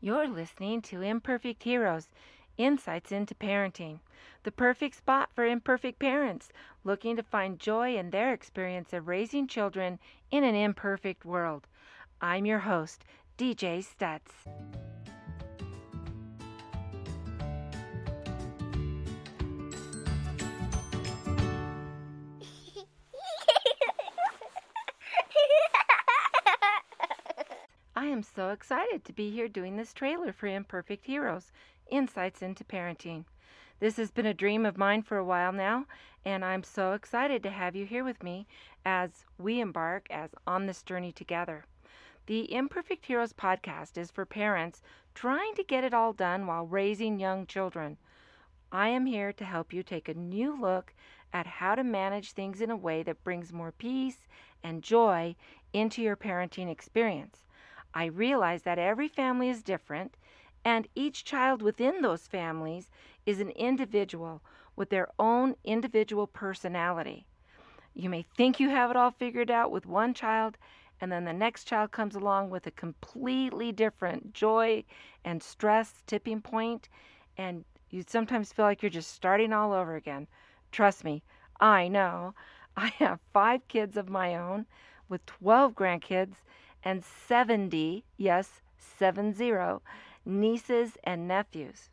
You're listening to Imperfect Heroes Insights into Parenting, the perfect spot for imperfect parents looking to find joy in their experience of raising children in an imperfect world. I'm your host, DJ Stutz. So excited to be here doing this trailer for Imperfect Heroes Insights into Parenting. This has been a dream of mine for a while now, and I'm so excited to have you here with me as we embark as on this journey together. The Imperfect Heroes podcast is for parents trying to get it all done while raising young children. I am here to help you take a new look at how to manage things in a way that brings more peace and joy into your parenting experience. I realize that every family is different, and each child within those families is an individual with their own individual personality. You may think you have it all figured out with one child, and then the next child comes along with a completely different joy and stress tipping point, and you sometimes feel like you're just starting all over again. Trust me, I know. I have five kids of my own with 12 grandkids and 70, yes, 70, nieces and nephews.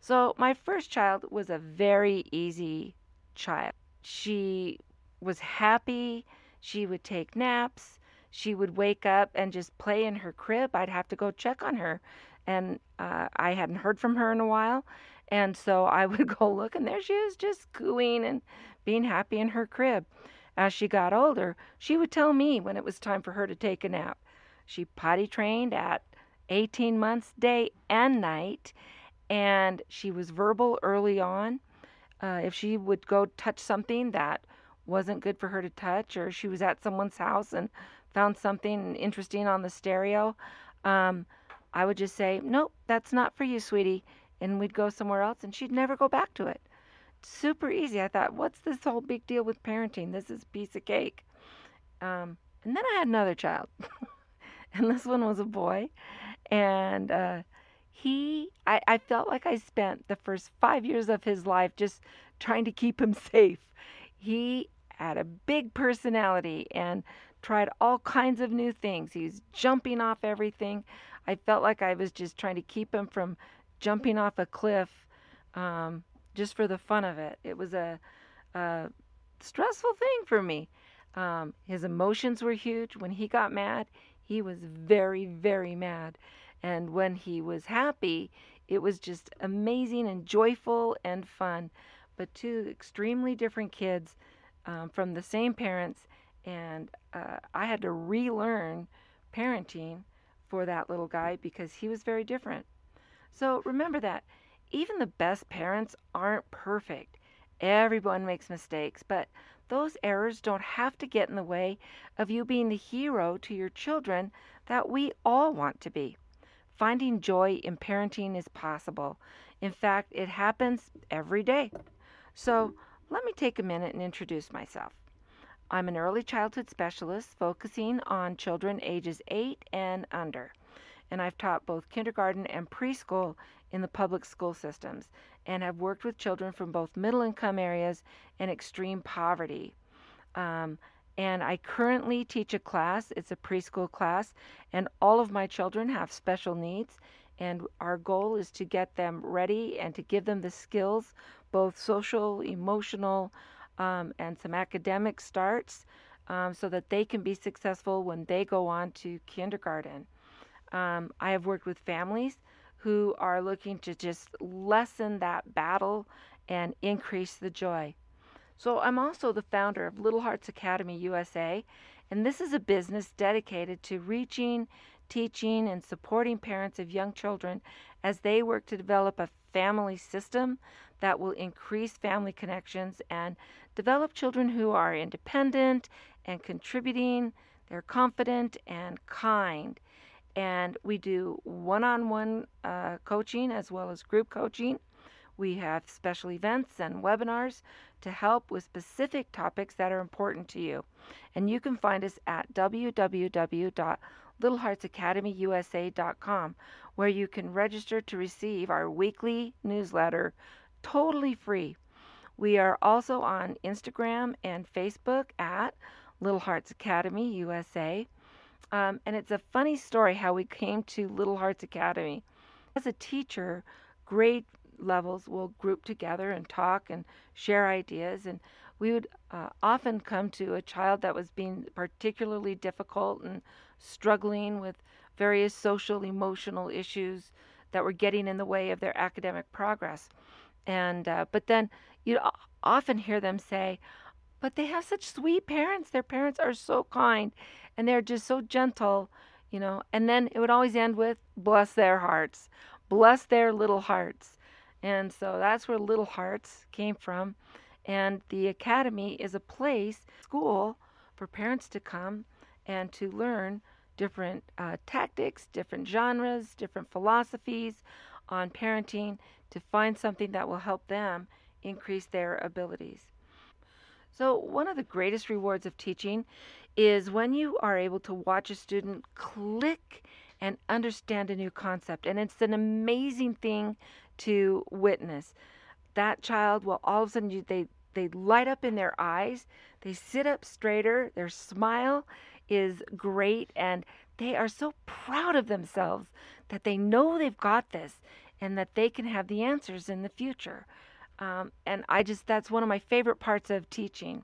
So my first child was a very easy child. She was happy. She would take naps. She would wake up and just play in her crib. I'd have to go check on her. And uh, I hadn't heard from her in a while. And so I would go look, and there she is, just cooing and being happy in her crib. As she got older, she would tell me when it was time for her to take a nap. She potty trained at 18 months, day and night, and she was verbal early on. Uh, if she would go touch something that wasn't good for her to touch, or she was at someone's house and found something interesting on the stereo, um, I would just say, Nope, that's not for you, sweetie. And we'd go somewhere else, and she'd never go back to it super easy. I thought, what's this whole big deal with parenting? This is a piece of cake. Um, and then I had another child, and this one was a boy, and uh, he, I, I felt like I spent the first five years of his life just trying to keep him safe. He had a big personality and tried all kinds of new things. He was jumping off everything. I felt like I was just trying to keep him from jumping off a cliff. Um, just for the fun of it. It was a, a stressful thing for me. Um, his emotions were huge. When he got mad, he was very, very mad. And when he was happy, it was just amazing and joyful and fun. But two extremely different kids um, from the same parents. And uh, I had to relearn parenting for that little guy because he was very different. So remember that even the best parents aren't perfect. Everyone makes mistakes, but those errors don't have to get in the way of you being the hero to your children that we all want to be. Finding joy in parenting is possible. In fact, it happens every day. So, let me take a minute and introduce myself. I'm an early childhood specialist focusing on children ages 8 and under and I've taught both kindergarten and preschool in the public school systems and have worked with children from both middle income areas and extreme poverty. Um, and I currently teach a class, it's a preschool class, and all of my children have special needs. And our goal is to get them ready and to give them the skills, both social, emotional, um, and some academic starts, um, so that they can be successful when they go on to kindergarten. Um, I have worked with families who are looking to just lessen that battle and increase the joy. So, I'm also the founder of Little Hearts Academy USA, and this is a business dedicated to reaching, teaching, and supporting parents of young children as they work to develop a family system that will increase family connections and develop children who are independent and contributing, they're confident and kind and we do one on one coaching as well as group coaching. We have special events and webinars to help with specific topics that are important to you. And you can find us at www.littleheartsacademyusa.com where you can register to receive our weekly newsletter totally free. We are also on Instagram and Facebook at Little Hearts Academy USA. Um, and it's a funny story how we came to Little Hearts Academy. As a teacher, grade levels will group together and talk and share ideas. And we would uh, often come to a child that was being particularly difficult and struggling with various social, emotional issues that were getting in the way of their academic progress. And uh, but then you often hear them say, "But they have such sweet parents. Their parents are so kind, and they're just so gentle." You know, and then it would always end with "Bless their hearts, bless their little hearts," and so that's where Little Hearts came from. And the academy is a place, school, for parents to come and to learn different uh, tactics, different genres, different philosophies on parenting to find something that will help them increase their abilities. So, one of the greatest rewards of teaching is when you are able to watch a student click and understand a new concept. And it's an amazing thing to witness. That child will all of a sudden, they, they light up in their eyes, they sit up straighter, their smile is great, and they are so proud of themselves that they know they've got this and that they can have the answers in the future. Um, and I just, that's one of my favorite parts of teaching.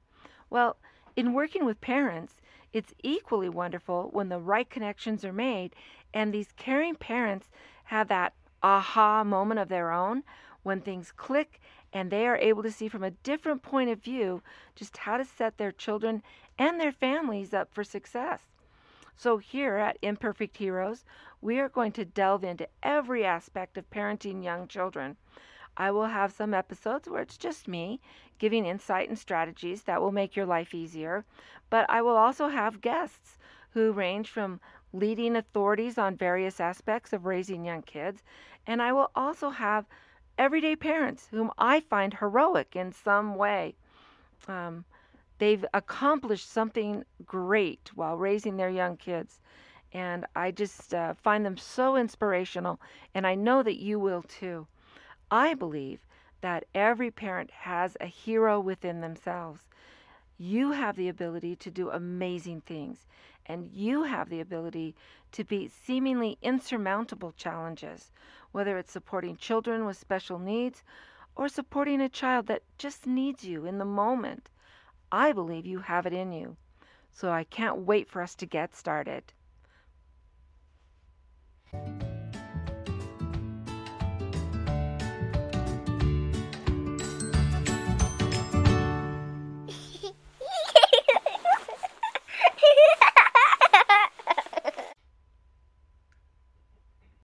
Well, in working with parents, it's equally wonderful when the right connections are made and these caring parents have that aha moment of their own when things click and they are able to see from a different point of view just how to set their children and their families up for success. So, here at Imperfect Heroes, we are going to delve into every aspect of parenting young children. I will have some episodes where it's just me giving insight and strategies that will make your life easier, but I will also have guests who range from leading authorities on various aspects of raising young kids, and I will also have everyday parents whom I find heroic in some way. Um, they've accomplished something great while raising their young kids. And I just uh, find them so inspirational, and I know that you will too. I believe that every parent has a hero within themselves. You have the ability to do amazing things, and you have the ability to beat seemingly insurmountable challenges, whether it's supporting children with special needs or supporting a child that just needs you in the moment. I believe you have it in you. So I can't wait for us to get started.